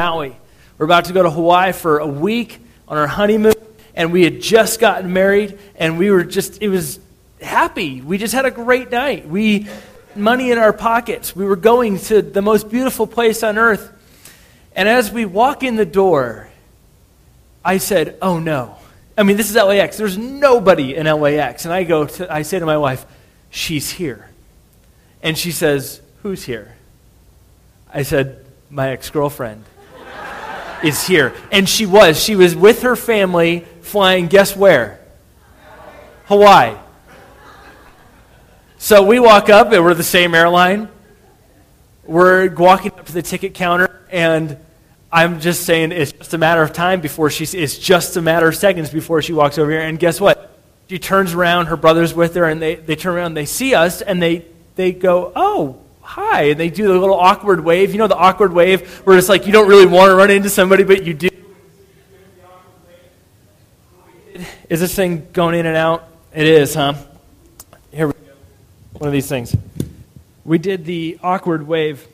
Maui. We're about to go to Hawaii for a week on our honeymoon, and we had just gotten married, and we were just, it was happy. We just had a great night. We, money in our pockets. We were going to the most beautiful place on earth. And as we walk in the door, I said, Oh no. I mean, this is LAX. There's nobody in LAX. And I go to, I say to my wife, She's here. And she says, Who's here? I said, My ex girlfriend is here. And she was. She was with her family flying, guess where? Hawaii. So we walk up, and we're the same airline. We're walking up to the ticket counter, and I'm just saying it's just a matter of time before she's, it's just a matter of seconds before she walks over here. And guess what? She turns around, her brother's with her, and they, they turn around, they see us, and they, they go, Oh, hi. And they do the little awkward wave. You know the awkward wave where it's like you don't really want to run into somebody, but you do. Is this thing going in and out? It is, huh? Here we go. One of these things. We did the awkward wave.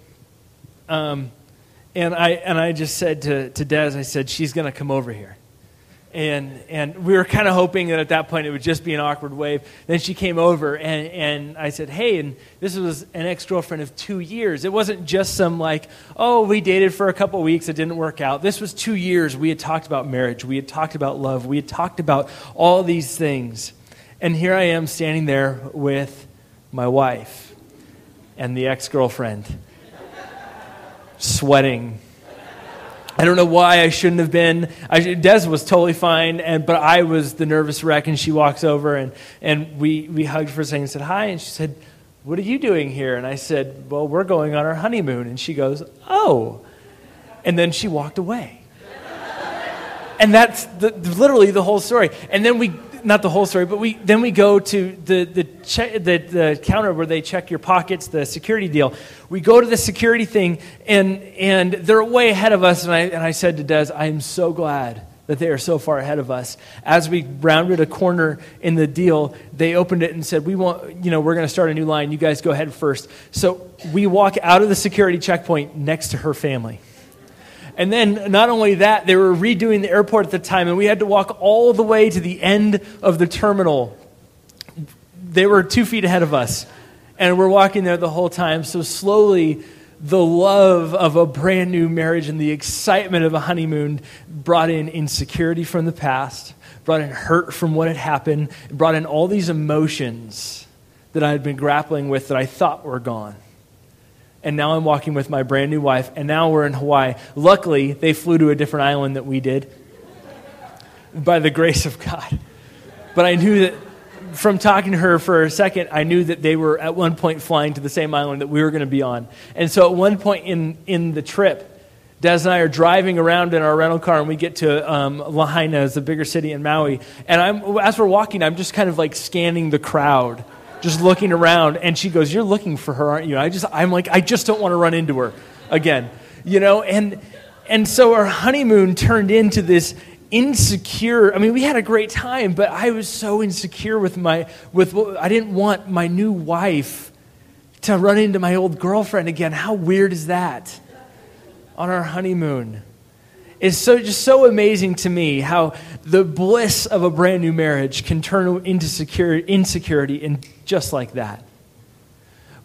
Um, and I, and I just said to, to Des, I said, she's going to come over here. And, and we were kind of hoping that at that point it would just be an awkward wave. Then she came over, and, and I said, Hey, and this was an ex girlfriend of two years. It wasn't just some like, oh, we dated for a couple weeks, it didn't work out. This was two years. We had talked about marriage, we had talked about love, we had talked about all these things. And here I am standing there with my wife and the ex girlfriend, sweating I don't know why I shouldn't have been. I, Des was totally fine, and, but I was the nervous wreck. And she walks over, and, and we, we hugged for a second and said hi. And she said, What are you doing here? And I said, Well, we're going on our honeymoon. And she goes, Oh. And then she walked away. and that's the, literally the whole story. And then we not the whole story, but we then we go to the the, che- the the counter where they check your pockets, the security deal. We go to the security thing, and and they're way ahead of us. And I and I said to Des, I am so glad that they are so far ahead of us. As we rounded a corner in the deal, they opened it and said, "We want, you know, we're going to start a new line. You guys go ahead first. So we walk out of the security checkpoint next to her family. And then, not only that, they were redoing the airport at the time, and we had to walk all the way to the end of the terminal. They were two feet ahead of us, and we're walking there the whole time. So, slowly, the love of a brand new marriage and the excitement of a honeymoon brought in insecurity from the past, brought in hurt from what had happened, brought in all these emotions that I had been grappling with that I thought were gone and now I'm walking with my brand new wife, and now we're in Hawaii. Luckily, they flew to a different island that we did by the grace of God. But I knew that from talking to her for a second, I knew that they were at one point flying to the same island that we were going to be on. And so at one point in, in the trip, Des and I are driving around in our rental car, and we get to um, Lahaina, the bigger city in Maui. And I'm, as we're walking, I'm just kind of like scanning the crowd just looking around, and she goes, "You're looking for her, aren't you?" I just, I'm like, I just don't want to run into her again, you know. And and so our honeymoon turned into this insecure. I mean, we had a great time, but I was so insecure with my with. I didn't want my new wife to run into my old girlfriend again. How weird is that? On our honeymoon is so just so amazing to me how the bliss of a brand new marriage can turn into secure, insecurity in just like that.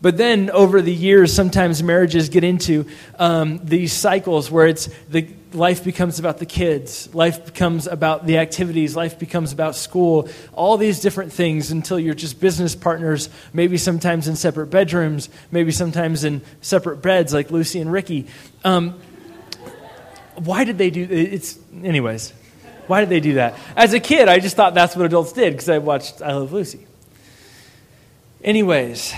But then over the years, sometimes marriages get into um, these cycles where it's the life becomes about the kids, life becomes about the activities, life becomes about school, all these different things until you're just business partners, maybe sometimes in separate bedrooms, maybe sometimes in separate beds like Lucy and Ricky. Um, why did they do it's anyways why did they do that? As a kid i just thought that's what adults did because i watched i love lucy. Anyways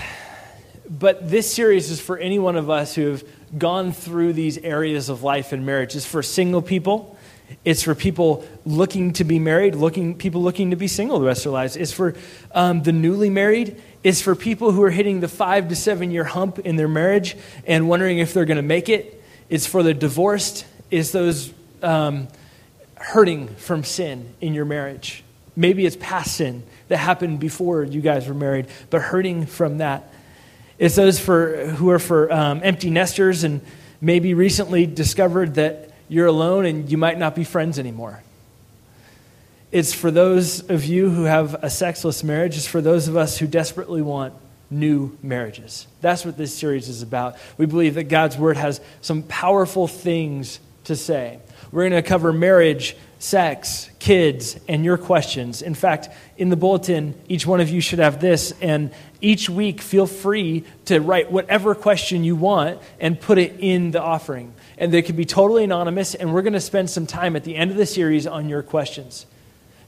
but this series is for any one of us who have gone through these areas of life and marriage. It's for single people. It's for people looking to be married looking people looking to be single the rest of their lives. It's for um, the newly married. It's for people who are hitting the five to seven year hump in their marriage and wondering if they're going to make it. It's for the divorced is those um, hurting from sin in your marriage. Maybe it's past sin that happened before you guys were married, but hurting from that. It's those for, who are for um, empty nesters and maybe recently discovered that you're alone and you might not be friends anymore. It's for those of you who have a sexless marriage, it's for those of us who desperately want new marriages. That's what this series is about. We believe that God's Word has some powerful things to say. We're going to cover marriage, sex, kids, and your questions. In fact, in the bulletin, each one of you should have this, and each week feel free to write whatever question you want and put it in the offering. And they can be totally anonymous, and we're going to spend some time at the end of the series on your questions.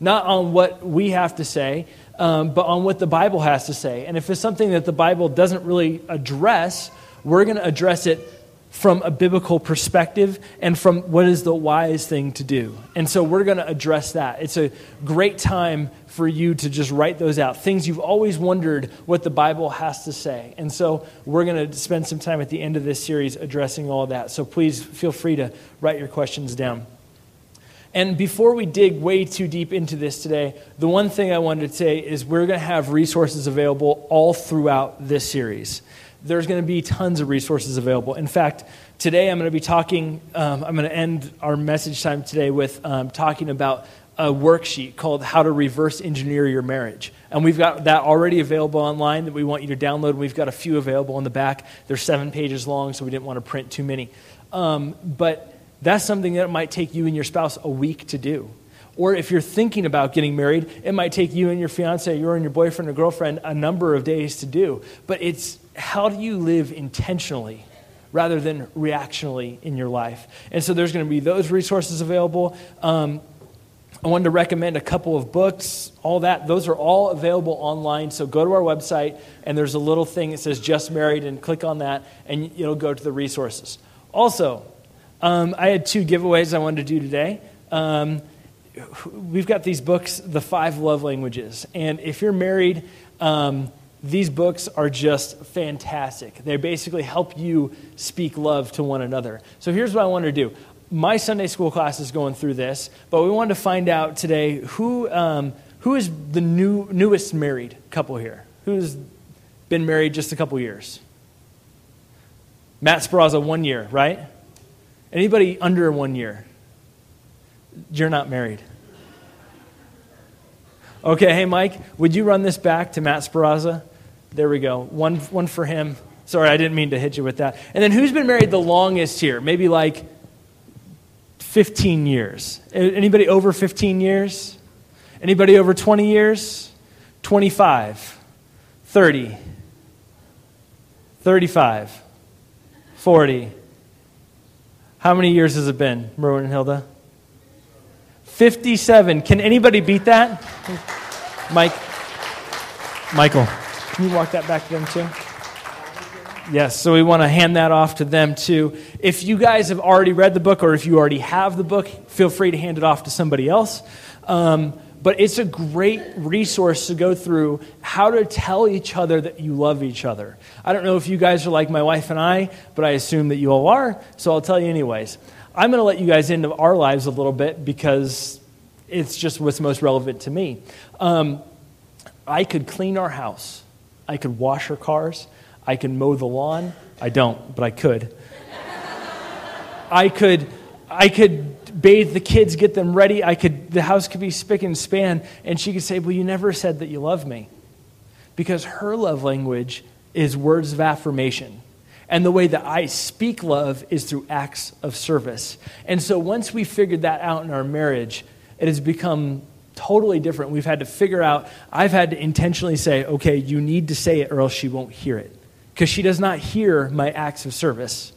Not on what we have to say, um, but on what the Bible has to say. And if it's something that the Bible doesn't really address, we're going to address it from a biblical perspective and from what is the wise thing to do. And so we're going to address that. It's a great time for you to just write those out. Things you've always wondered what the Bible has to say. And so we're going to spend some time at the end of this series addressing all that. So please feel free to write your questions down. And before we dig way too deep into this today, the one thing I wanted to say is we're going to have resources available all throughout this series there's going to be tons of resources available. In fact, today I'm going to be talking, um, I'm going to end our message time today with um, talking about a worksheet called How to Reverse Engineer Your Marriage. And we've got that already available online that we want you to download. We've got a few available in the back. They're seven pages long, so we didn't want to print too many. Um, but that's something that might take you and your spouse a week to do. Or if you're thinking about getting married, it might take you and your fiance, you and your boyfriend or girlfriend a number of days to do. But it's how do you live intentionally rather than reactionally in your life? And so there's going to be those resources available. Um, I wanted to recommend a couple of books, all that. Those are all available online. So go to our website, and there's a little thing that says Just Married, and click on that, and it'll go to the resources. Also, um, I had two giveaways I wanted to do today. Um, we've got these books, The Five Love Languages. And if you're married, um, these books are just fantastic. They basically help you speak love to one another. So here's what I want to do. My Sunday school class is going through this, but we wanted to find out today who, um, who is the new, newest married couple here? Who's been married just a couple years? Matt Speraza, one year, right? Anybody under one year? You're not married. Okay, hey, Mike, would you run this back to Matt Speraza? There we go. One, one for him. Sorry, I didn't mean to hit you with that. And then who's been married the longest here? Maybe like 15 years. Anybody over 15 years? Anybody over 20 years? 25, 30, 35, 40. How many years has it been, Merwin and Hilda? 57. Can anybody beat that? Mike? Michael. Can you walk that back to them too? Yes, so we want to hand that off to them too. If you guys have already read the book or if you already have the book, feel free to hand it off to somebody else. Um, but it's a great resource to go through how to tell each other that you love each other. I don't know if you guys are like my wife and I, but I assume that you all are, so I'll tell you anyways. I'm going to let you guys into our lives a little bit because it's just what's most relevant to me. Um, I could clean our house I could wash her cars. I could mow the lawn. I don't, but I could. I could I could bathe the kids, get them ready. I could the house could be spick and span and she could say, "Well, you never said that you love me." Because her love language is words of affirmation. And the way that I speak love is through acts of service. And so once we figured that out in our marriage, it has become totally different. We've had to figure out, I've had to intentionally say, okay, you need to say it or else she won't hear it. Because she does not hear my acts of service,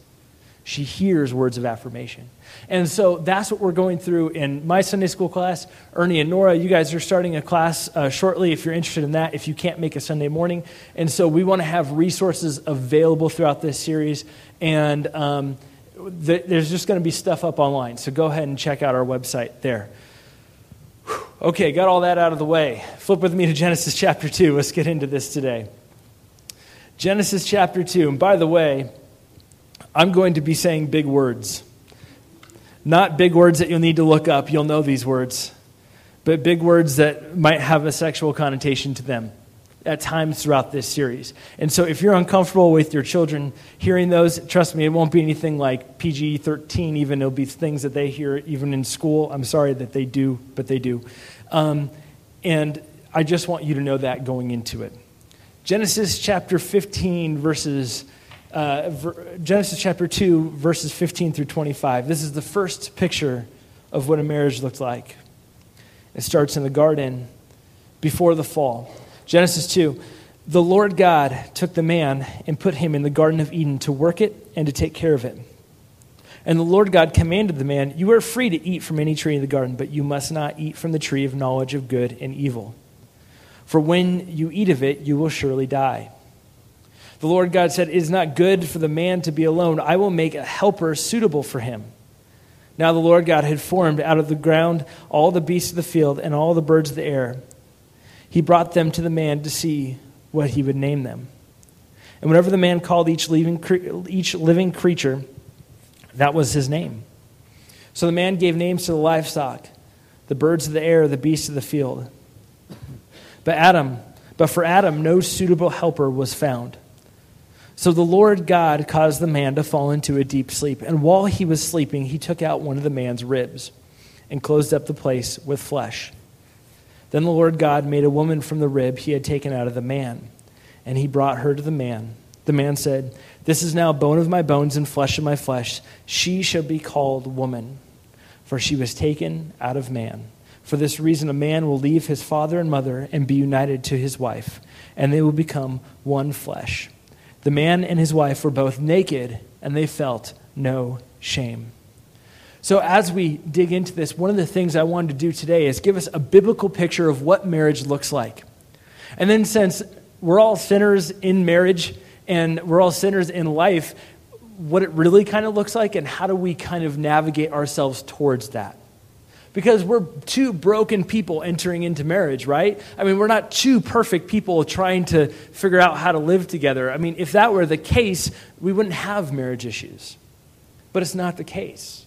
she hears words of affirmation. And so that's what we're going through in my Sunday school class. Ernie and Nora, you guys are starting a class uh, shortly if you're interested in that, if you can't make a Sunday morning. And so we want to have resources available throughout this series. And um, th- there's just going to be stuff up online. So go ahead and check out our website there. Okay, got all that out of the way. Flip with me to Genesis chapter 2. Let's get into this today. Genesis chapter 2. And by the way, I'm going to be saying big words. Not big words that you'll need to look up, you'll know these words, but big words that might have a sexual connotation to them. At times throughout this series. And so if you're uncomfortable with your children hearing those, trust me, it won't be anything like PG 13, even. It'll be things that they hear even in school. I'm sorry that they do, but they do. Um, and I just want you to know that going into it. Genesis chapter 15, verses. Uh, Genesis chapter 2, verses 15 through 25. This is the first picture of what a marriage looked like. It starts in the garden before the fall. Genesis 2 The Lord God took the man and put him in the Garden of Eden to work it and to take care of it. And the Lord God commanded the man, You are free to eat from any tree in the garden, but you must not eat from the tree of knowledge of good and evil. For when you eat of it, you will surely die. The Lord God said, It is not good for the man to be alone. I will make a helper suitable for him. Now the Lord God had formed out of the ground all the beasts of the field and all the birds of the air he brought them to the man to see what he would name them. And whenever the man called each living, each living creature, that was his name. So the man gave names to the livestock, the birds of the air, the beasts of the field. But Adam, but for Adam no suitable helper was found. So the Lord God caused the man to fall into a deep sleep, and while he was sleeping, he took out one of the man's ribs and closed up the place with flesh. Then the Lord God made a woman from the rib he had taken out of the man, and he brought her to the man. The man said, This is now bone of my bones and flesh of my flesh. She shall be called woman, for she was taken out of man. For this reason, a man will leave his father and mother and be united to his wife, and they will become one flesh. The man and his wife were both naked, and they felt no shame. So, as we dig into this, one of the things I wanted to do today is give us a biblical picture of what marriage looks like. And then, since we're all sinners in marriage and we're all sinners in life, what it really kind of looks like and how do we kind of navigate ourselves towards that? Because we're two broken people entering into marriage, right? I mean, we're not two perfect people trying to figure out how to live together. I mean, if that were the case, we wouldn't have marriage issues. But it's not the case.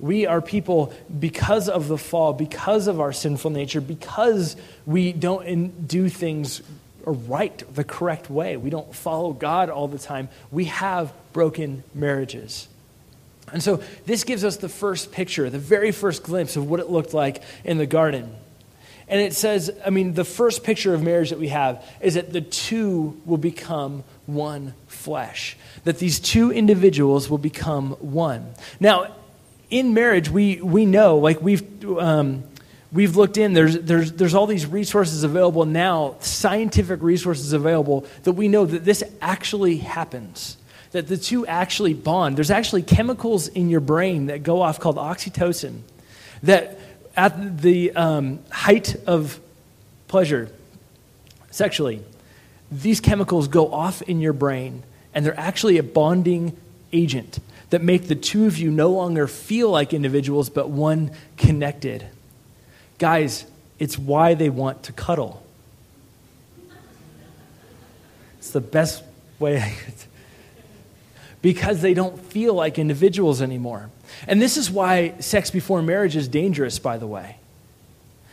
We are people because of the fall, because of our sinful nature, because we don't do things right, the correct way. We don't follow God all the time. We have broken marriages. And so this gives us the first picture, the very first glimpse of what it looked like in the garden. And it says, I mean, the first picture of marriage that we have is that the two will become one flesh, that these two individuals will become one. Now, in marriage, we, we know, like we've, um, we've looked in, there's, there's, there's all these resources available now, scientific resources available, that we know that this actually happens. That the two actually bond. There's actually chemicals in your brain that go off called oxytocin that at the um, height of pleasure sexually, these chemicals go off in your brain and they're actually a bonding agent that make the two of you no longer feel like individuals, but one connected. Guys, it's why they want to cuddle. It's the best way. Because they don't feel like individuals anymore. And this is why sex before marriage is dangerous, by the way.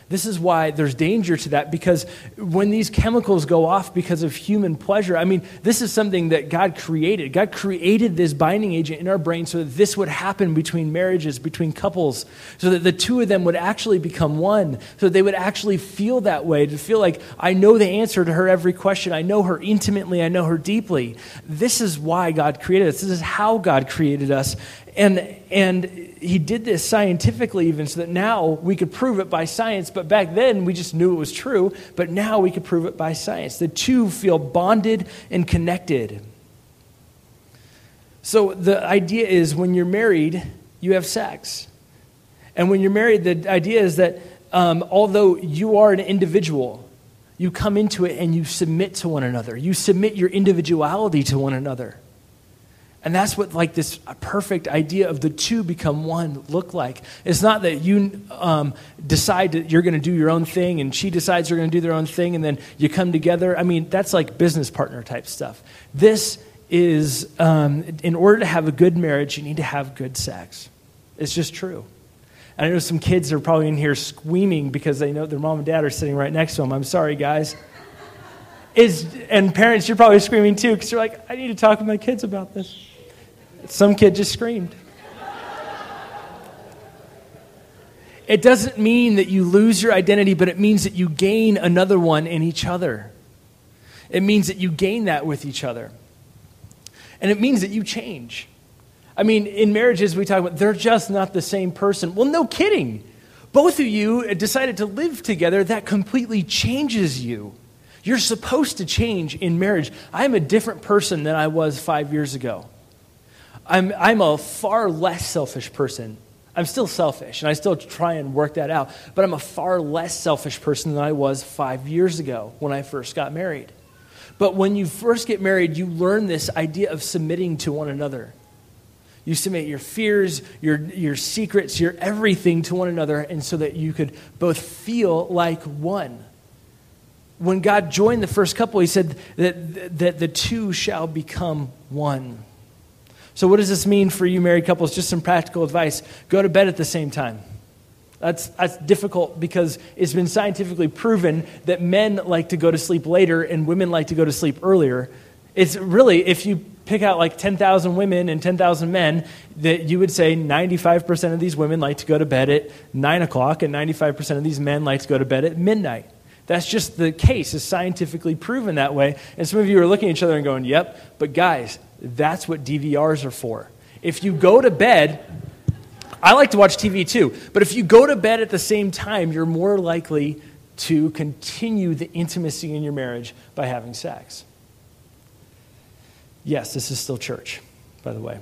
This is why there's danger to that because when these chemicals go off because of human pleasure, I mean, this is something that God created. God created this binding agent in our brain so that this would happen between marriages, between couples, so that the two of them would actually become one, so that they would actually feel that way, to feel like, I know the answer to her every question. I know her intimately. I know her deeply. This is why God created us. This is how God created us. And, and he did this scientifically, even so that now we could prove it by science. But back then, we just knew it was true. But now we could prove it by science. The two feel bonded and connected. So the idea is when you're married, you have sex. And when you're married, the idea is that um, although you are an individual, you come into it and you submit to one another. You submit your individuality to one another. And that's what like this perfect idea of the two become one look like. It's not that you um, decide that you're going to do your own thing and she decides you're going to do their own thing and then you come together. I mean, that's like business partner type stuff. This is, um, in order to have a good marriage, you need to have good sex. It's just true. And I know some kids are probably in here screaming because they know their mom and dad are sitting right next to them. I'm sorry, guys. is, and parents, you're probably screaming too because you're like, I need to talk with my kids about this. Some kid just screamed. It doesn't mean that you lose your identity, but it means that you gain another one in each other. It means that you gain that with each other. And it means that you change. I mean, in marriages, we talk about they're just not the same person. Well, no kidding. Both of you decided to live together, that completely changes you. You're supposed to change in marriage. I'm a different person than I was five years ago. I'm, I'm a far less selfish person. I'm still selfish, and I still try and work that out, but I'm a far less selfish person than I was five years ago when I first got married. But when you first get married, you learn this idea of submitting to one another. You submit your fears, your, your secrets, your everything to one another, and so that you could both feel like one. When God joined the first couple, he said that, that the two shall become one. So, what does this mean for you married couples? Just some practical advice go to bed at the same time. That's, that's difficult because it's been scientifically proven that men like to go to sleep later and women like to go to sleep earlier. It's really, if you pick out like 10,000 women and 10,000 men, that you would say 95% of these women like to go to bed at 9 o'clock and 95% of these men like to go to bed at midnight. That's just the case. It's scientifically proven that way. And some of you are looking at each other and going, yep, but guys, that's what DVRs are for. If you go to bed I like to watch TV too, but if you go to bed at the same time, you're more likely to continue the intimacy in your marriage by having sex. Yes, this is still church, by the way.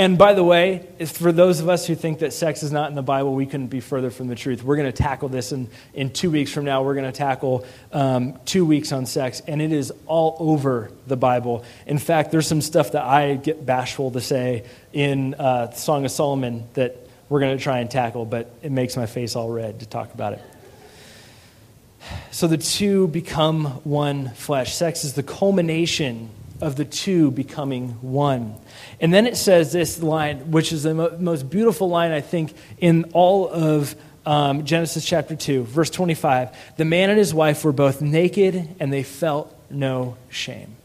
And by the way, for those of us who think that sex is not in the Bible, we couldn't be further from the truth. We're going to tackle this in, in two weeks from now. We're going to tackle um, two weeks on sex, and it is all over the Bible. In fact, there's some stuff that I get bashful to say in uh, Song of Solomon that we're going to try and tackle, but it makes my face all red to talk about it. So the two become one flesh. Sex is the culmination of the two becoming one. And then it says this line, which is the mo- most beautiful line, I think, in all of um, Genesis chapter 2, verse 25. The man and his wife were both naked and they felt no shame.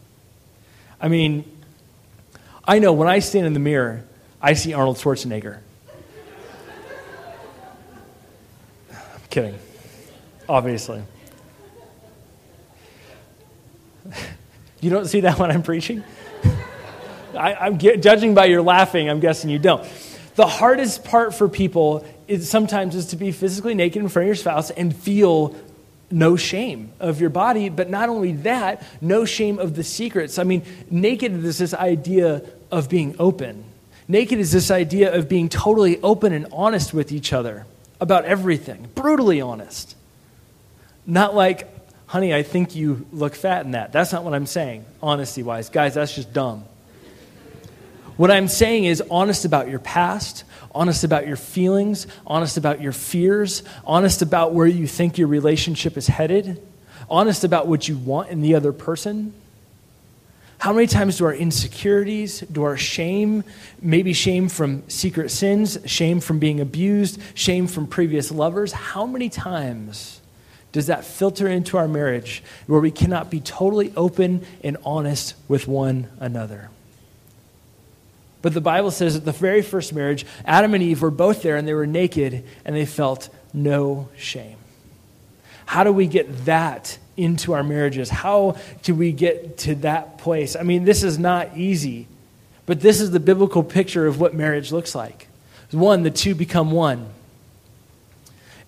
I mean, I know when I stand in the mirror, I see Arnold Schwarzenegger. I'm kidding, obviously. You don't see that when I'm preaching? I, am judging by your laughing, I'm guessing you don't. The hardest part for people is sometimes is to be physically naked in front of your spouse and feel no shame of your body, but not only that, no shame of the secrets. I mean, naked is this idea of being open. Naked is this idea of being totally open and honest with each other about everything, brutally honest. Not like honey, I think you look fat in that. That's not what I'm saying, honesty wise. Guys, that's just dumb. What I'm saying is honest about your past, honest about your feelings, honest about your fears, honest about where you think your relationship is headed, honest about what you want in the other person. How many times do our insecurities, do our shame, maybe shame from secret sins, shame from being abused, shame from previous lovers, how many times does that filter into our marriage where we cannot be totally open and honest with one another? But the Bible says at the very first marriage, Adam and Eve were both there and they were naked and they felt no shame. How do we get that into our marriages? How do we get to that place? I mean, this is not easy, but this is the biblical picture of what marriage looks like. One, the two become one.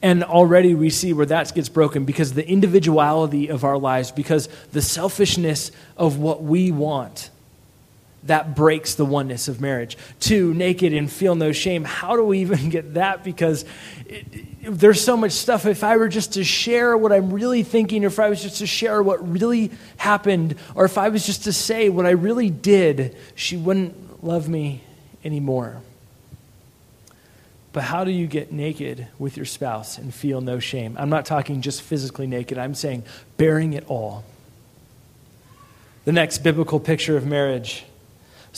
And already we see where that gets broken because the individuality of our lives, because the selfishness of what we want, that breaks the oneness of marriage. Two, naked and feel no shame. How do we even get that? Because it, there's so much stuff. If I were just to share what I'm really thinking, or if I was just to share what really happened, or if I was just to say what I really did, she wouldn't love me anymore. But how do you get naked with your spouse and feel no shame? I'm not talking just physically naked, I'm saying bearing it all. The next biblical picture of marriage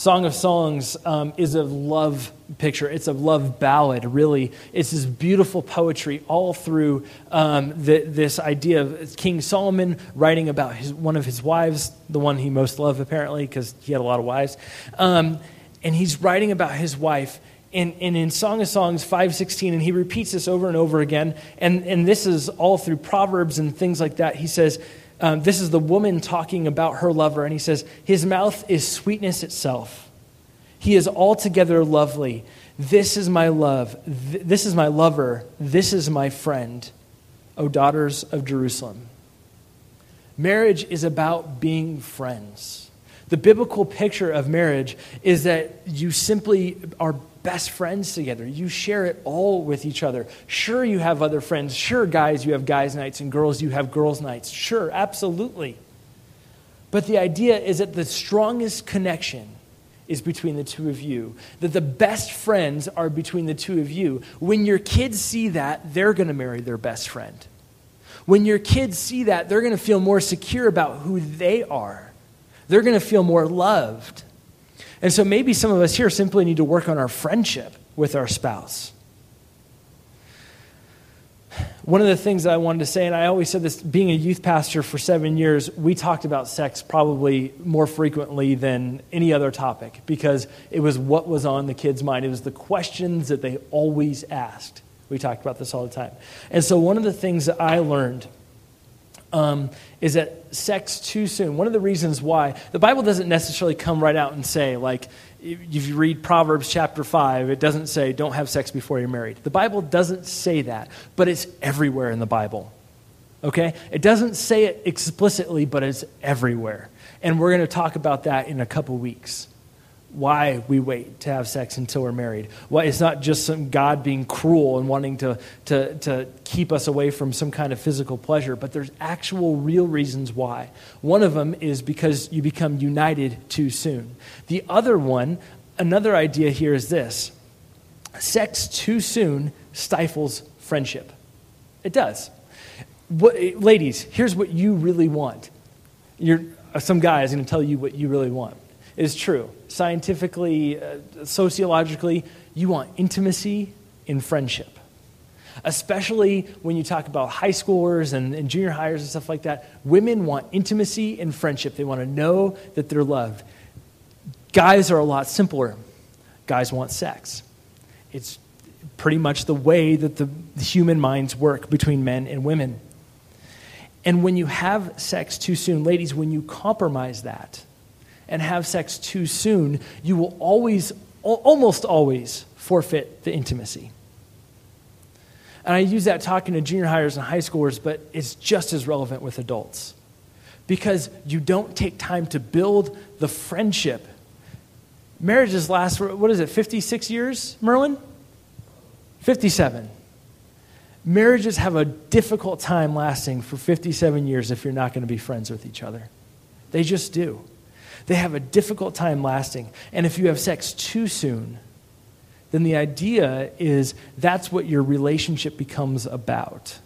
Song of Songs um, is a love picture. It's a love ballad, really. It's this beautiful poetry all through um, the, this idea of King Solomon writing about his, one of his wives, the one he most loved, apparently, because he had a lot of wives. Um, and he's writing about his wife. And, and in Song of Songs 5.16, and he repeats this over and over again, and, and this is all through Proverbs and things like that. He says, um, this is the woman talking about her lover, and he says, His mouth is sweetness itself. He is altogether lovely. This is my love. Th- this is my lover. This is my friend, O daughters of Jerusalem. Marriage is about being friends. The biblical picture of marriage is that you simply are best friends together. You share it all with each other. Sure, you have other friends. Sure, guys, you have guys' nights, and girls, you have girls' nights. Sure, absolutely. But the idea is that the strongest connection is between the two of you, that the best friends are between the two of you. When your kids see that, they're going to marry their best friend. When your kids see that, they're going to feel more secure about who they are. They're going to feel more loved. And so maybe some of us here simply need to work on our friendship with our spouse. One of the things that I wanted to say, and I always said this being a youth pastor for seven years, we talked about sex probably more frequently than any other topic because it was what was on the kids' mind. It was the questions that they always asked. We talked about this all the time. And so, one of the things that I learned um, is that sex too soon. One of the reasons why the Bible doesn't necessarily come right out and say, like, if you read Proverbs chapter 5, it doesn't say, don't have sex before you're married. The Bible doesn't say that, but it's everywhere in the Bible. Okay? It doesn't say it explicitly, but it's everywhere. And we're going to talk about that in a couple weeks why we wait to have sex until we're married. Why it's not just some God being cruel and wanting to, to, to keep us away from some kind of physical pleasure, but there's actual real reasons why. One of them is because you become united too soon. The other one, another idea here is this sex too soon stifles friendship. It does. What, ladies, here's what you really want. You're, some guy is going to tell you what you really want It's true. Scientifically, uh, sociologically, you want intimacy in friendship. Especially when you talk about high schoolers and, and junior hires and stuff like that, women want intimacy in friendship. They want to know that they're loved. Guys are a lot simpler. Guys want sex. It's pretty much the way that the human minds work between men and women. And when you have sex too soon, ladies, when you compromise that, and have sex too soon, you will always, almost always, forfeit the intimacy. And I use that talking to junior hires and high schoolers, but it's just as relevant with adults. Because you don't take time to build the friendship. Marriages last for, what is it, 56 years, Merlin? 57. Marriages have a difficult time lasting for 57 years if you're not going to be friends with each other. They just do they have a difficult time lasting. And if you have sex too soon, then the idea is that's what your relationship becomes about.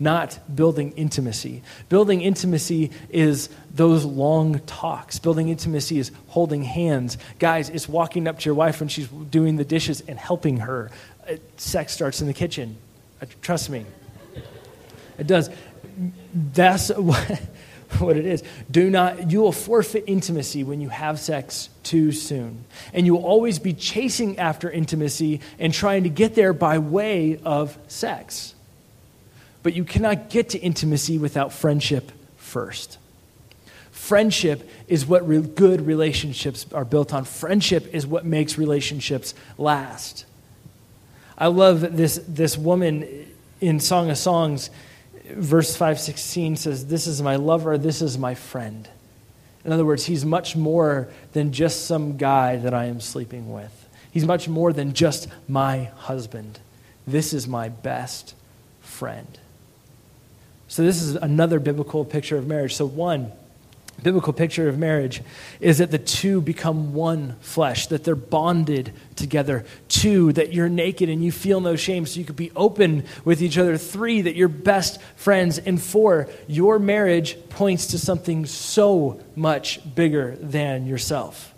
Not building intimacy. Building intimacy is those long talks. Building intimacy is holding hands. Guys, it's walking up to your wife when she's doing the dishes and helping her. Uh, sex starts in the kitchen. Uh, trust me. It does. That's what what it is. Do not, you will forfeit intimacy when you have sex too soon. And you will always be chasing after intimacy and trying to get there by way of sex. But you cannot get to intimacy without friendship first. Friendship is what re- good relationships are built on. Friendship is what makes relationships last. I love this, this woman in Song of Songs verse 516 says, This is my lover, this is my friend. In other words, he's much more than just some guy that I am sleeping with. He's much more than just my husband. This is my best friend. So, this is another biblical picture of marriage. So, one, biblical picture of marriage is that the two become one flesh, that they're bonded together. Two, that you're naked and you feel no shame, so you could be open with each other. Three, that you're best friends. And four, your marriage points to something so much bigger than yourself.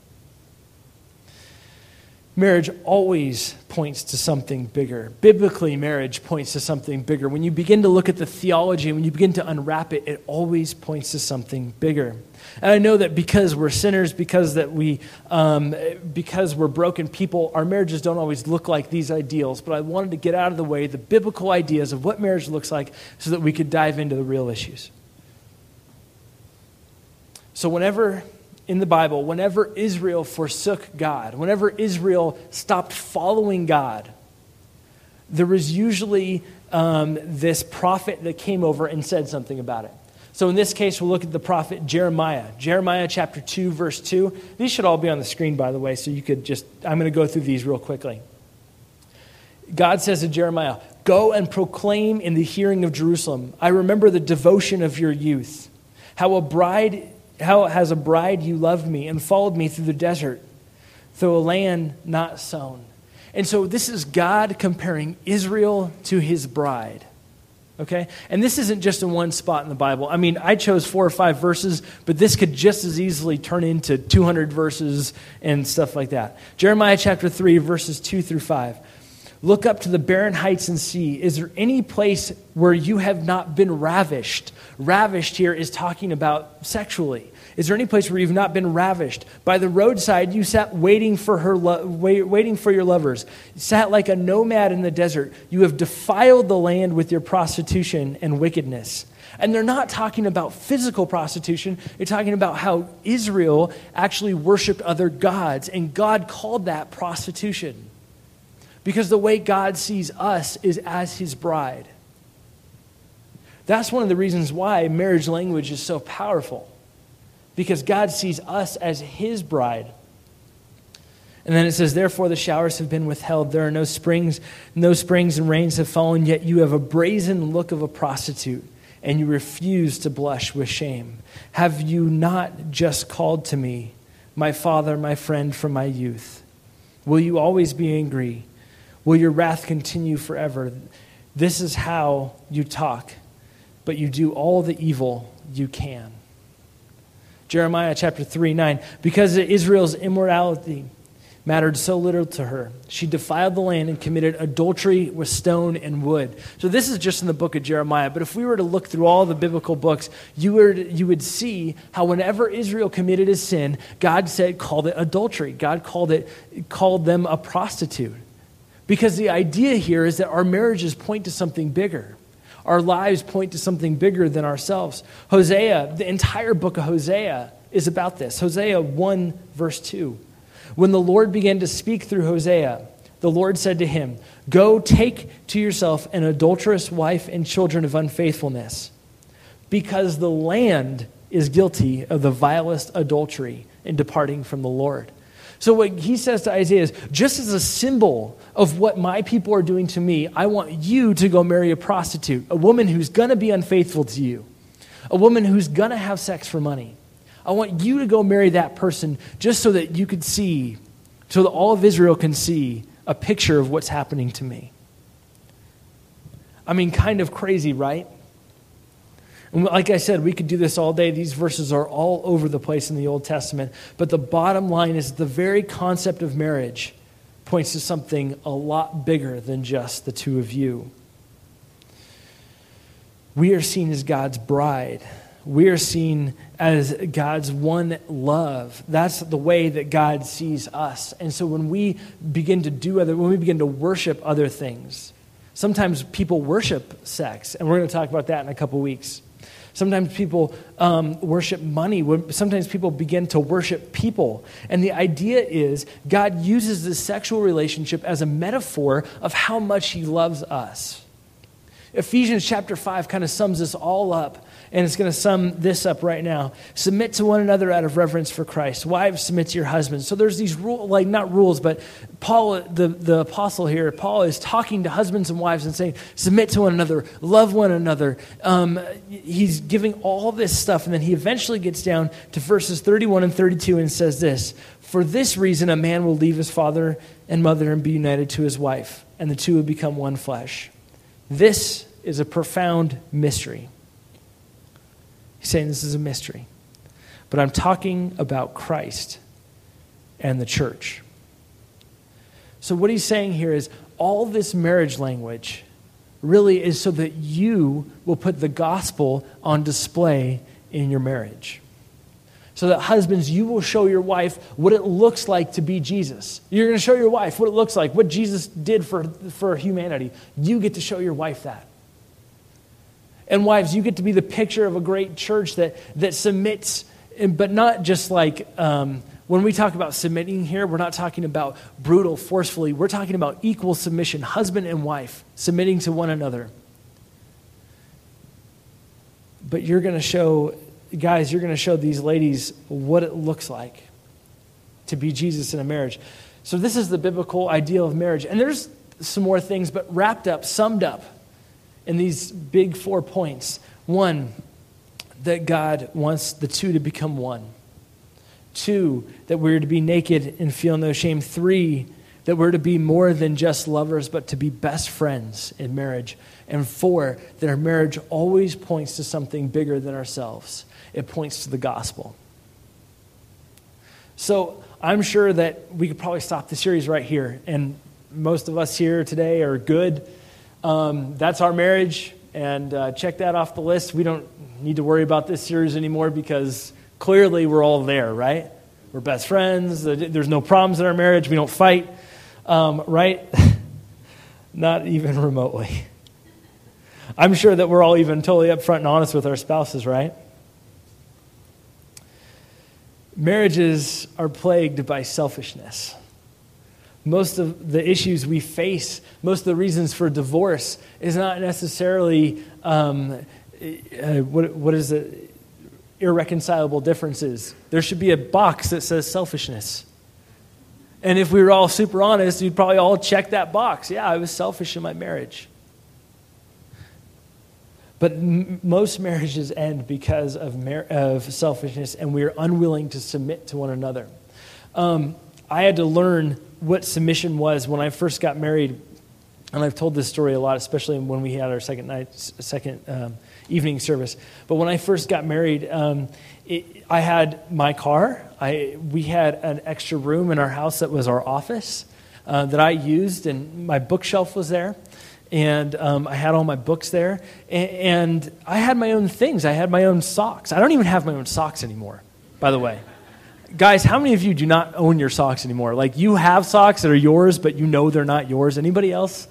Marriage always points to something bigger. Biblically, marriage points to something bigger. When you begin to look at the theology, and when you begin to unwrap it, it always points to something bigger. And I know that because we're sinners, because that we, um, because we're broken people, our marriages don't always look like these ideals. But I wanted to get out of the way the biblical ideas of what marriage looks like, so that we could dive into the real issues. So whenever in the Bible, whenever Israel forsook God, whenever Israel stopped following God, there was usually um, this prophet that came over and said something about it. So in this case, we'll look at the prophet Jeremiah. Jeremiah chapter 2, verse 2. These should all be on the screen, by the way, so you could just, I'm going to go through these real quickly. God says to Jeremiah, Go and proclaim in the hearing of Jerusalem, I remember the devotion of your youth, how a bride how has a bride you loved me and followed me through the desert, through a land not sown. And so this is God comparing Israel to his bride. Okay? And this isn't just in one spot in the Bible. I mean, I chose four or five verses, but this could just as easily turn into 200 verses and stuff like that. Jeremiah chapter 3, verses 2 through 5. Look up to the barren heights and see, is there any place where you have not been ravished? Ravished here is talking about sexually. Is there any place where you've not been ravished? By the roadside, you sat waiting for, her lo- wait, waiting for your lovers. You sat like a nomad in the desert. You have defiled the land with your prostitution and wickedness. And they're not talking about physical prostitution. They're talking about how Israel actually worshiped other gods, and God called that prostitution. Because the way God sees us is as his bride. That's one of the reasons why marriage language is so powerful. Because God sees us as his bride. And then it says, Therefore the showers have been withheld. There are no springs, no springs and rains have fallen, yet you have a brazen look of a prostitute, and you refuse to blush with shame. Have you not just called to me, my father, my friend from my youth? Will you always be angry? Will your wrath continue forever? This is how you talk, but you do all the evil you can. Jeremiah chapter 3 9. Because Israel's immorality mattered so little to her, she defiled the land and committed adultery with stone and wood. So, this is just in the book of Jeremiah, but if we were to look through all the biblical books, you, were, you would see how whenever Israel committed a sin, God said, called it adultery. God called, it, called them a prostitute. Because the idea here is that our marriages point to something bigger. Our lives point to something bigger than ourselves. Hosea, the entire book of Hosea is about this. Hosea 1, verse 2. When the Lord began to speak through Hosea, the Lord said to him, Go take to yourself an adulterous wife and children of unfaithfulness, because the land is guilty of the vilest adultery in departing from the Lord. So, what he says to Isaiah is just as a symbol of what my people are doing to me, I want you to go marry a prostitute, a woman who's going to be unfaithful to you, a woman who's going to have sex for money. I want you to go marry that person just so that you could see, so that all of Israel can see a picture of what's happening to me. I mean, kind of crazy, right? And like I said, we could do this all day. These verses are all over the place in the Old Testament. But the bottom line is the very concept of marriage points to something a lot bigger than just the two of you. We are seen as God's bride. We are seen as God's one love. That's the way that God sees us. And so when we begin to do other, when we begin to worship other things, sometimes people worship sex, and we're going to talk about that in a couple weeks. Sometimes people um, worship money. Sometimes people begin to worship people. And the idea is God uses this sexual relationship as a metaphor of how much He loves us. Ephesians chapter 5 kind of sums this all up and it's going to sum this up right now. Submit to one another out of reverence for Christ. Wives, submit to your husbands. So there's these rule, like not rules, but Paul, the, the apostle here, Paul is talking to husbands and wives and saying, submit to one another, love one another. Um, he's giving all this stuff, and then he eventually gets down to verses 31 and 32 and says this For this reason, a man will leave his father and mother and be united to his wife, and the two will become one flesh. This is a profound mystery. He's saying this is a mystery. But I'm talking about Christ and the church. So, what he's saying here is all this marriage language really is so that you will put the gospel on display in your marriage. So that husbands, you will show your wife what it looks like to be Jesus. You're going to show your wife what it looks like, what Jesus did for, for humanity. You get to show your wife that. And wives, you get to be the picture of a great church that, that submits, but not just like um, when we talk about submitting here, we're not talking about brutal, forcefully. We're talking about equal submission, husband and wife submitting to one another. But you're going to show, guys, you're going to show these ladies what it looks like to be Jesus in a marriage. So, this is the biblical ideal of marriage. And there's some more things, but wrapped up, summed up in these big four points. One, that God wants the two to become one. Two, that we're to be naked and feel no shame. Three, that we're to be more than just lovers, but to be best friends in marriage. And four, that our marriage always points to something bigger than ourselves. It points to the gospel. So I'm sure that we could probably stop the series right here. And most of us here today are good. Um, that's our marriage. And uh, check that off the list. We don't need to worry about this series anymore because clearly we're all there, right? We're best friends. There's no problems in our marriage. We don't fight, um, right? Not even remotely. I'm sure that we're all even totally upfront and honest with our spouses, right? Marriages are plagued by selfishness. Most of the issues we face, most of the reasons for divorce, is not necessarily um, uh, what, what is it? irreconcilable differences. There should be a box that says selfishness. And if we were all super honest, you'd probably all check that box. Yeah, I was selfish in my marriage. But m- most marriages end because of, mar- of selfishness, and we are unwilling to submit to one another. Um, I had to learn what submission was when I first got married, and I've told this story a lot, especially when we had our second night, second um, evening service. But when I first got married, um, it, I had my car. I, we had an extra room in our house that was our office uh, that I used, and my bookshelf was there. And um, I had all my books there. And, and I had my own things. I had my own socks. I don't even have my own socks anymore, by the way. Guys, how many of you do not own your socks anymore? Like you have socks that are yours, but you know they're not yours. Anybody else?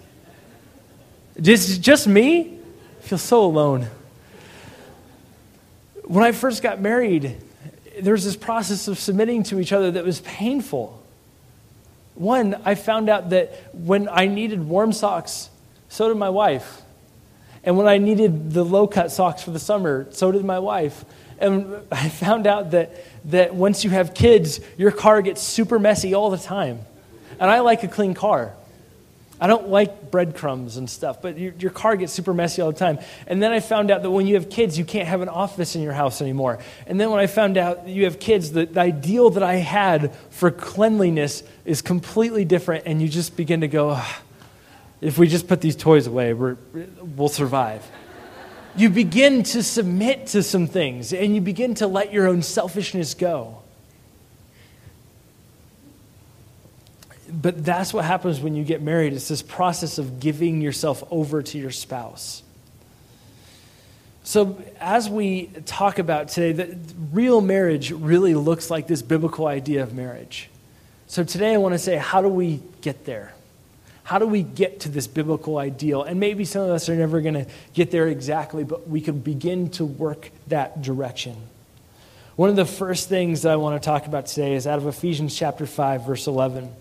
Just, just me? I feel so alone when I first got married, there was this process of submitting to each other that was painful. One, I found out that when I needed warm socks, so did my wife. And when I needed the low cut socks for the summer, so did my wife. And I found out that, that once you have kids, your car gets super messy all the time. And I like a clean car. I don't like breadcrumbs and stuff, but your, your, car gets super messy all the time. And then I found out that when you have kids, you can't have an office in your house anymore. And then when I found out you have kids, the, the ideal that I had for cleanliness is completely different, and you just begin to go, ah, if we just put these toys away, we will survive. You begin to submit to some things, and you begin to let your own selfishness go. But that's what happens when you get married. It's this process of giving yourself over to your spouse. So, as we talk about today, the real marriage really looks like this biblical idea of marriage. So, today I want to say, how do we get there? How do we get to this biblical ideal? And maybe some of us are never going to get there exactly, but we could begin to work that direction. One of the first things that I want to talk about today is out of Ephesians chapter 5, verse 11.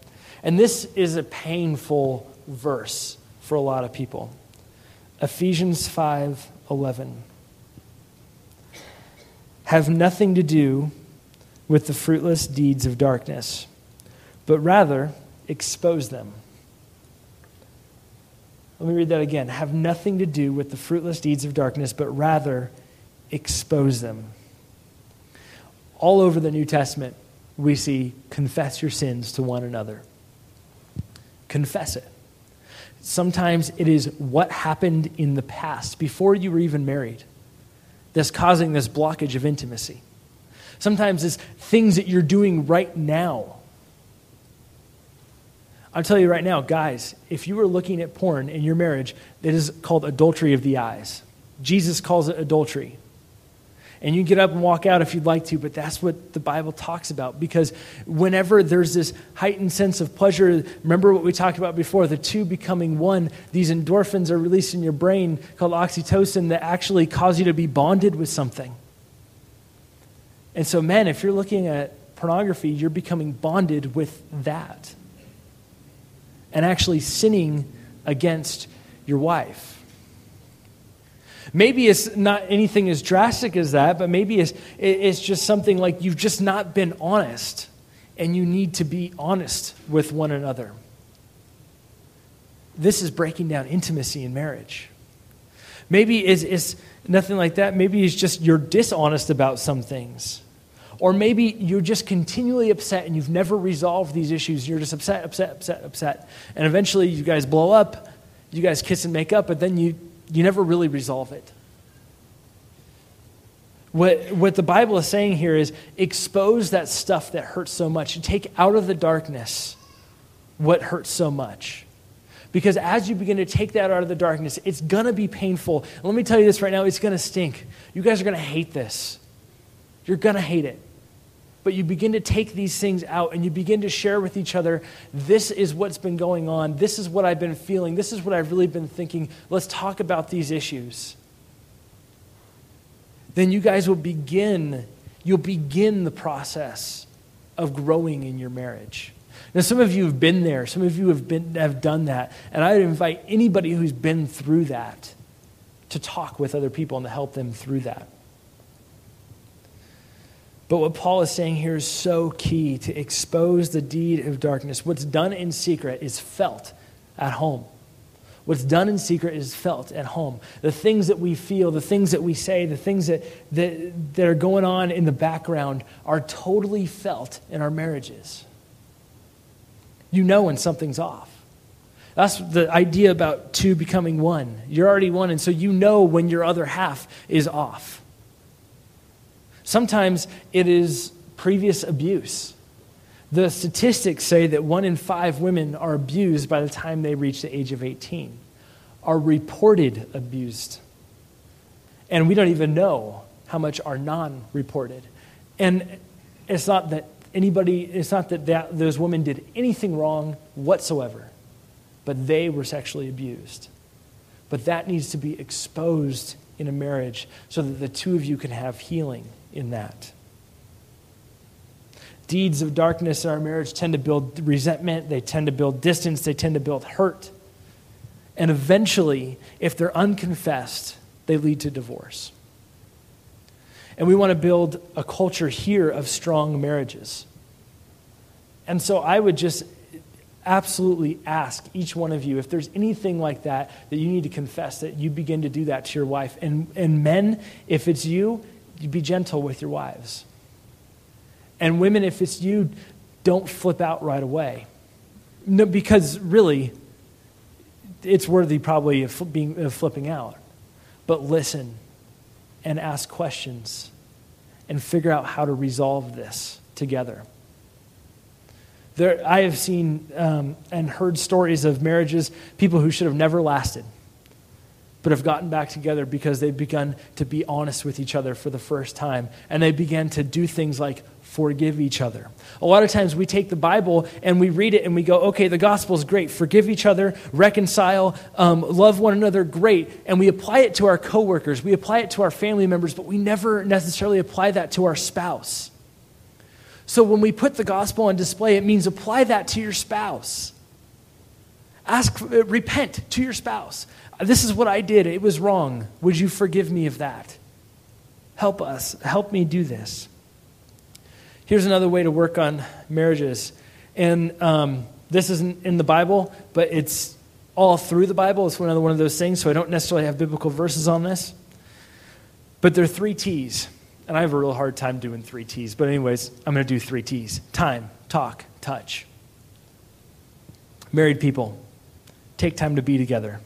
And this is a painful verse for a lot of people. Ephesians 5:11 have nothing to do with the fruitless deeds of darkness, but rather expose them. Let me read that again. Have nothing to do with the fruitless deeds of darkness, but rather expose them. All over the New Testament, we see confess your sins to one another confess it. Sometimes it is what happened in the past, before you were even married, that's causing this blockage of intimacy. Sometimes it's things that you're doing right now. I'll tell you right now, guys, if you are looking at porn in your marriage, it is called adultery of the eyes. Jesus calls it adultery. And you can get up and walk out if you'd like to, but that's what the Bible talks about. Because whenever there's this heightened sense of pleasure, remember what we talked about before the two becoming one, these endorphins are released in your brain called oxytocin that actually cause you to be bonded with something. And so, men, if you're looking at pornography, you're becoming bonded with that and actually sinning against your wife. Maybe it's not anything as drastic as that, but maybe it's, it's just something like you've just not been honest, and you need to be honest with one another. This is breaking down intimacy in marriage. Maybe it's, it's nothing like that. Maybe it's just you're dishonest about some things. Or maybe you're just continually upset and you've never resolved these issues. You're just upset, upset, upset, upset. And eventually you guys blow up, you guys kiss and make up, but then you you never really resolve it. What, what the Bible is saying here is expose that stuff that hurts so much. Take out of the darkness what hurts so much. Because as you begin to take that out of the darkness, it's going to be painful. let me tell you this right now it's going to stink. You guys are going to hate this. You're going to hate it but you begin to take these things out and you begin to share with each other this is what's been going on, this is what I've been feeling, this is what I've really been thinking. Let's talk about these issues. Then you guys will begin, you'll begin the process of growing in your marriage. Now, some of you have been there, some of you have, been, have done that, and I would invite anybody who's been through that to talk with other people and to help them through that. But what Paul is saying here is so key to expose the deed of darkness. What's done in secret is felt at home. What's done in secret is felt at home. The things that we feel, the things that we say, the things that, that, that are going on in the background are totally felt in our marriages. You know when something's off. That's the idea about two becoming one. You're already one, and so you know when your other half is off. Sometimes it is previous abuse. The statistics say that one in five women are abused by the time they reach the age of 18, are reported abused. And we don't even know how much are non reported. And it's not that anybody, it's not that, that those women did anything wrong whatsoever, but they were sexually abused. But that needs to be exposed in a marriage so that the two of you can have healing in that. Deeds of darkness in our marriage tend to build resentment, they tend to build distance, they tend to build hurt. And eventually, if they're unconfessed, they lead to divorce. And we want to build a culture here of strong marriages. And so I would just absolutely ask each one of you if there's anything like that that you need to confess that you begin to do that to your wife. And, and men, if it's you, be gentle with your wives. And women, if it's you, don't flip out right away. No, because really, it's worthy probably of, being, of flipping out. But listen and ask questions and figure out how to resolve this together. There, I have seen um, and heard stories of marriages, people who should have never lasted but have gotten back together because they've begun to be honest with each other for the first time. And they began to do things like forgive each other. A lot of times we take the Bible and we read it and we go, okay, the gospel is great. Forgive each other, reconcile, um, love one another, great. And we apply it to our coworkers, we apply it to our family members, but we never necessarily apply that to our spouse. So when we put the gospel on display, it means apply that to your spouse. Ask, uh, repent to your spouse. This is what I did. It was wrong. Would you forgive me of that? Help us. Help me do this. Here's another way to work on marriages. And um, this isn't in the Bible, but it's all through the Bible. It's of, one of those things, so I don't necessarily have biblical verses on this. But there are three T's. And I have a real hard time doing three T's. But, anyways, I'm going to do three T's time, talk, touch. Married people, take time to be together.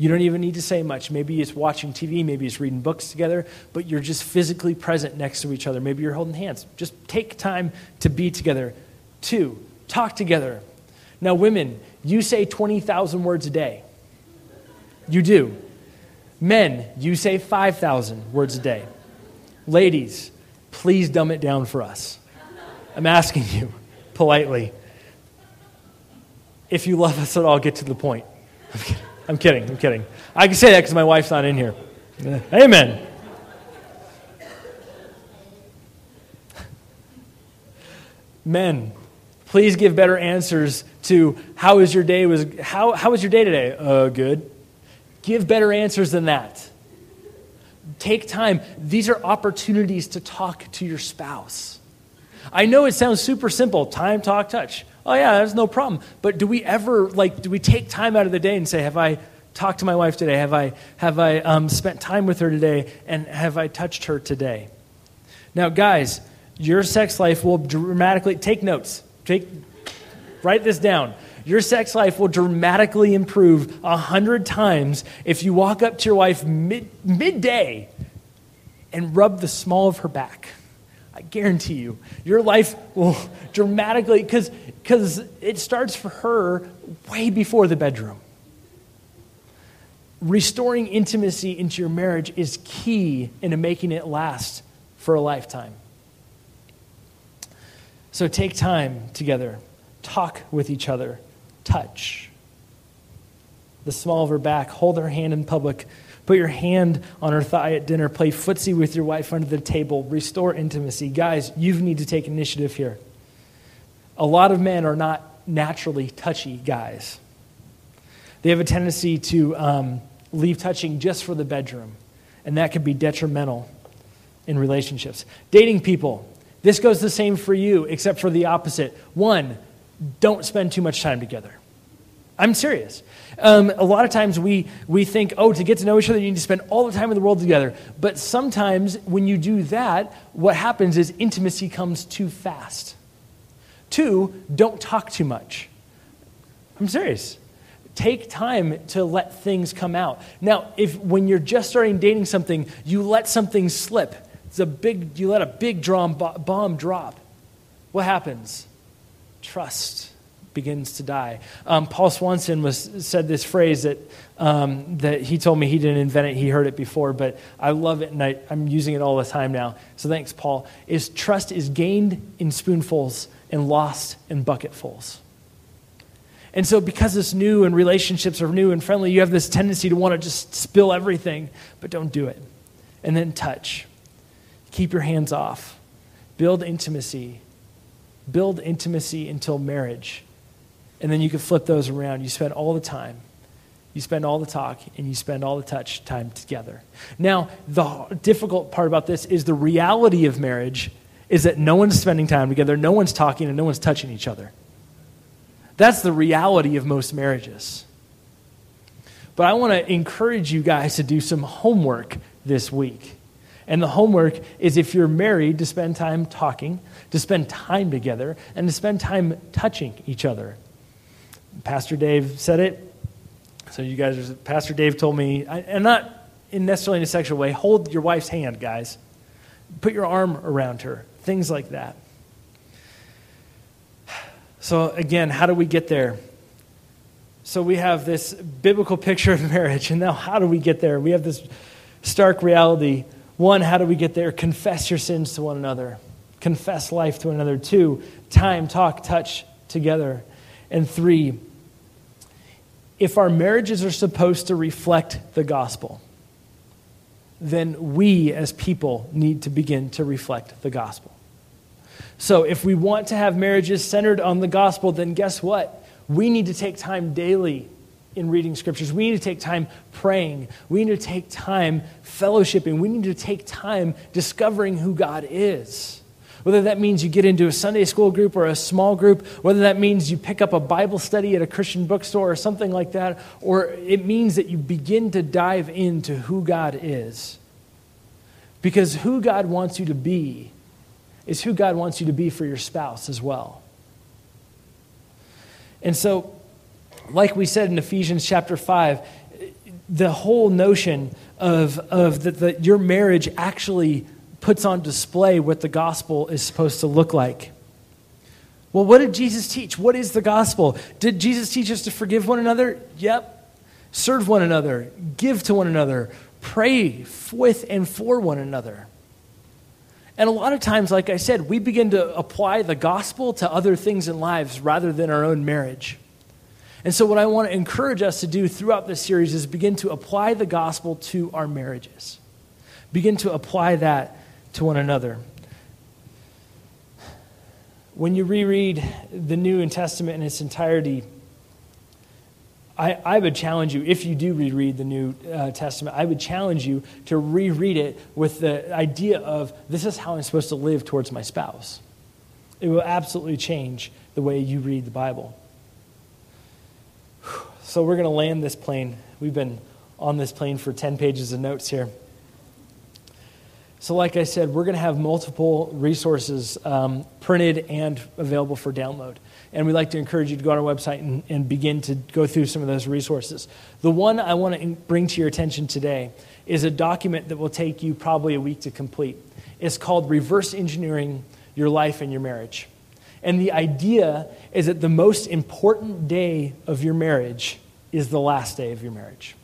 You don't even need to say much. Maybe it's watching TV, maybe it's reading books together, but you're just physically present next to each other. Maybe you're holding hands. Just take time to be together. Two, talk together. Now, women, you say 20,000 words a day. You do. Men, you say 5,000 words a day. Ladies, please dumb it down for us. I'm asking you politely. If you love us at all, get to the point. I'm kidding. I'm kidding. I can say that because my wife's not in here. Amen. Men, please give better answers to how was your day was how, how was your day today? Uh, good. Give better answers than that. Take time. These are opportunities to talk to your spouse. I know it sounds super simple time, talk, touch. Oh, yeah, there's no problem. But do we ever, like, do we take time out of the day and say, have I talked to my wife today? Have I, have I um, spent time with her today? And have I touched her today? Now, guys, your sex life will dramatically, take notes. Take, write this down. Your sex life will dramatically improve a hundred times if you walk up to your wife mid, midday and rub the small of her back. I guarantee you, your life will dramatically, because it starts for her way before the bedroom. Restoring intimacy into your marriage is key into making it last for a lifetime. So take time together, talk with each other, touch. The small of her back, hold her hand in public, put your hand on her thigh at dinner, play footsie with your wife under the table, restore intimacy. Guys, you need to take initiative here. A lot of men are not naturally touchy guys. They have a tendency to um, leave touching just for the bedroom, and that can be detrimental in relationships. Dating people, this goes the same for you, except for the opposite. One, don't spend too much time together. I'm serious. Um, a lot of times we, we think, oh, to get to know each other, you need to spend all the time in the world together. But sometimes when you do that, what happens is intimacy comes too fast. Two, don't talk too much. I'm serious. Take time to let things come out. Now, if when you're just starting dating something, you let something slip, it's a big, you let a big bomb drop, what happens? trust begins to die. Um, Paul Swanson was, said this phrase that, um, that he told me he didn't invent it, he heard it before, but I love it and I, I'm using it all the time now. So thanks, Paul. Is trust is gained in spoonfuls and lost in bucketfuls. And so, because it's new and relationships are new and friendly, you have this tendency to want to just spill everything, but don't do it. And then touch. Keep your hands off. Build intimacy build intimacy until marriage. And then you can flip those around. You spend all the time, you spend all the talk, and you spend all the touch time together. Now, the difficult part about this is the reality of marriage is that no one's spending time together, no one's talking, and no one's touching each other. That's the reality of most marriages. But I want to encourage you guys to do some homework this week. And the homework is if you're married, to spend time talking, to spend time together, and to spend time touching each other. Pastor Dave said it. So you guys, Pastor Dave told me, and not in necessarily in a sexual way, hold your wife's hand, guys. Put your arm around her. Things like that. So again, how do we get there? So we have this biblical picture of marriage, and now how do we get there? We have this stark reality one, how do we get there? Confess your sins to one another, confess life to another. Two, time, talk, touch together. And three, if our marriages are supposed to reflect the gospel, then we as people need to begin to reflect the gospel. So, if we want to have marriages centered on the gospel, then guess what? We need to take time daily in reading scriptures. We need to take time praying. We need to take time fellowshipping. We need to take time discovering who God is. Whether that means you get into a Sunday school group or a small group, whether that means you pick up a Bible study at a Christian bookstore or something like that, or it means that you begin to dive into who God is. Because who God wants you to be is who God wants you to be for your spouse as well. And so, like we said in Ephesians chapter 5, the whole notion of, of that, that your marriage actually puts on display what the gospel is supposed to look like. Well, what did Jesus teach? What is the gospel? Did Jesus teach us to forgive one another? Yep. Serve one another, give to one another, pray with and for one another. And a lot of times, like I said, we begin to apply the gospel to other things in lives rather than our own marriage. And so, what I want to encourage us to do throughout this series is begin to apply the gospel to our marriages, begin to apply that to one another. When you reread the New Testament in its entirety, I, I would challenge you, if you do reread the New uh, Testament, I would challenge you to reread it with the idea of this is how I'm supposed to live towards my spouse. It will absolutely change the way you read the Bible. So we're going to land this plane. We've been on this plane for 10 pages of notes here. So, like I said, we're going to have multiple resources um, printed and available for download. And we'd like to encourage you to go on our website and, and begin to go through some of those resources. The one I want to bring to your attention today is a document that will take you probably a week to complete. It's called Reverse Engineering Your Life and Your Marriage. And the idea is that the most important day of your marriage is the last day of your marriage.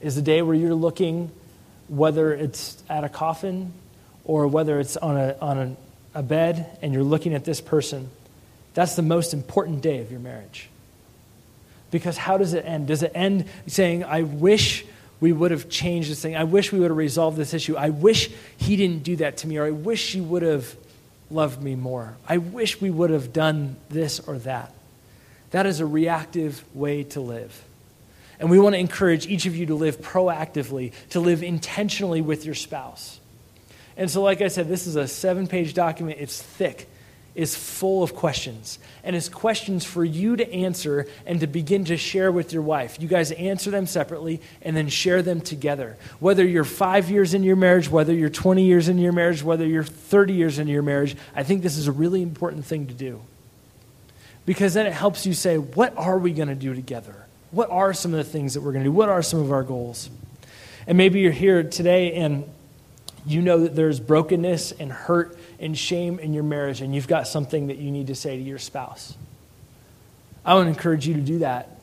Is the day where you're looking, whether it's at a coffin or whether it's on a, on a, a bed, and you're looking at this person that's the most important day of your marriage. Because how does it end? Does it end saying, I wish we would have changed this thing? I wish we would have resolved this issue. I wish he didn't do that to me, or I wish he would have loved me more. I wish we would have done this or that. That is a reactive way to live. And we want to encourage each of you to live proactively, to live intentionally with your spouse. And so, like I said, this is a seven page document. It's thick is full of questions. And it's questions for you to answer and to begin to share with your wife. You guys answer them separately and then share them together. Whether you're five years in your marriage, whether you're 20 years in your marriage, whether you're 30 years in your marriage, I think this is a really important thing to do. Because then it helps you say, what are we going to do together? What are some of the things that we're going to do? What are some of our goals? And maybe you're here today and you know that there's brokenness and hurt and shame in your marriage and you've got something that you need to say to your spouse. I want to encourage you to do that.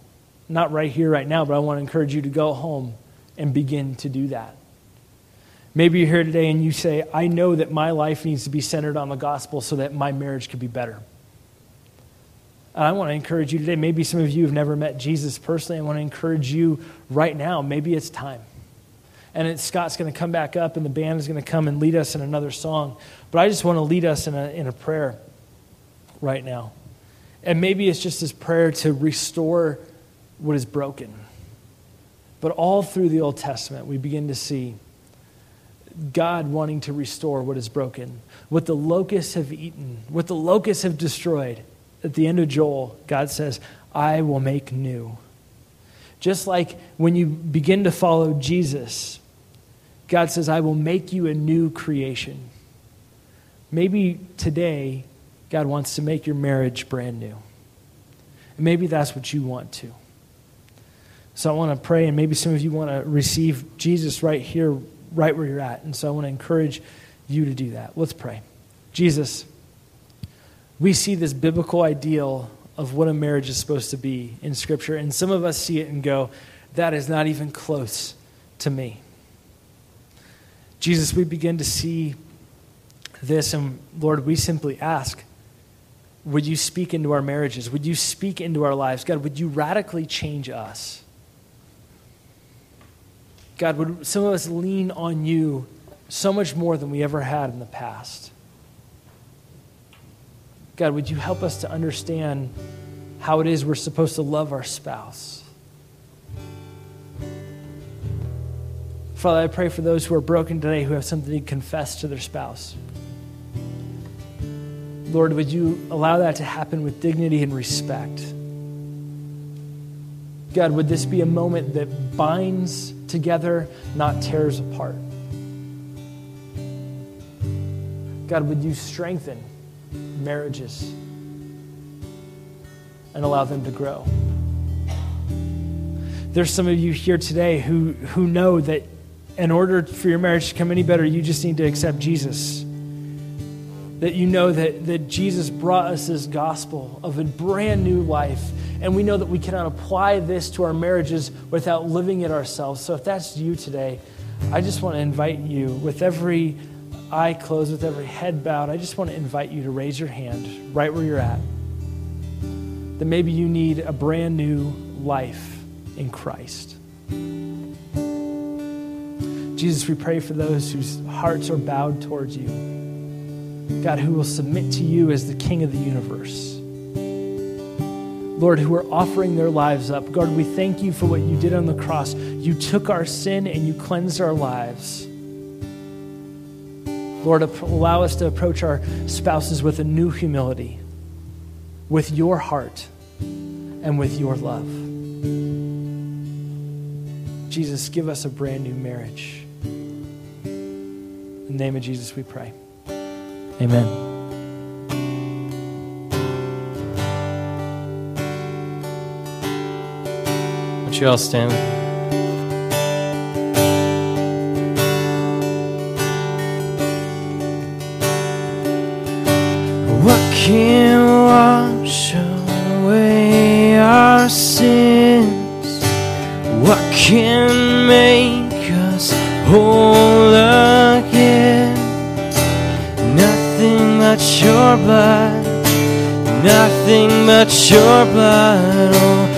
Not right here, right now, but I want to encourage you to go home and begin to do that. Maybe you're here today and you say, I know that my life needs to be centered on the gospel so that my marriage could be better. And I want to encourage you today. Maybe some of you have never met Jesus personally. I want to encourage you right now. Maybe it's time and Scott's going to come back up, and the band is going to come and lead us in another song. But I just want to lead us in a, in a prayer right now. And maybe it's just this prayer to restore what is broken. But all through the Old Testament, we begin to see God wanting to restore what is broken, what the locusts have eaten, what the locusts have destroyed. At the end of Joel, God says, I will make new. Just like when you begin to follow Jesus, God says, I will make you a new creation. Maybe today, God wants to make your marriage brand new. And maybe that's what you want to. So I want to pray, and maybe some of you want to receive Jesus right here, right where you're at. And so I want to encourage you to do that. Let's pray. Jesus, we see this biblical ideal of what a marriage is supposed to be in Scripture, and some of us see it and go, that is not even close to me. Jesus, we begin to see this, and Lord, we simply ask, would you speak into our marriages? Would you speak into our lives? God, would you radically change us? God, would some of us lean on you so much more than we ever had in the past? God, would you help us to understand how it is we're supposed to love our spouse? Father, I pray for those who are broken today who have something to confess to their spouse. Lord, would you allow that to happen with dignity and respect? God, would this be a moment that binds together, not tears apart? God, would you strengthen marriages and allow them to grow? There's some of you here today who, who know that in order for your marriage to come any better, you just need to accept Jesus. That you know that, that Jesus brought us this gospel of a brand new life. And we know that we cannot apply this to our marriages without living it ourselves. So if that's you today, I just want to invite you, with every eye closed, with every head bowed, I just want to invite you to raise your hand right where you're at. That maybe you need a brand new life in Christ. Jesus, we pray for those whose hearts are bowed towards you. God, who will submit to you as the King of the universe. Lord, who are offering their lives up. God, we thank you for what you did on the cross. You took our sin and you cleansed our lives. Lord, allow us to approach our spouses with a new humility, with your heart, and with your love. Jesus, give us a brand new marriage. In the name of Jesus, we pray. Amen. Would you all stand? Can wash away our sins? What can make us whole again? Nothing but your blood, nothing but your blood. Oh,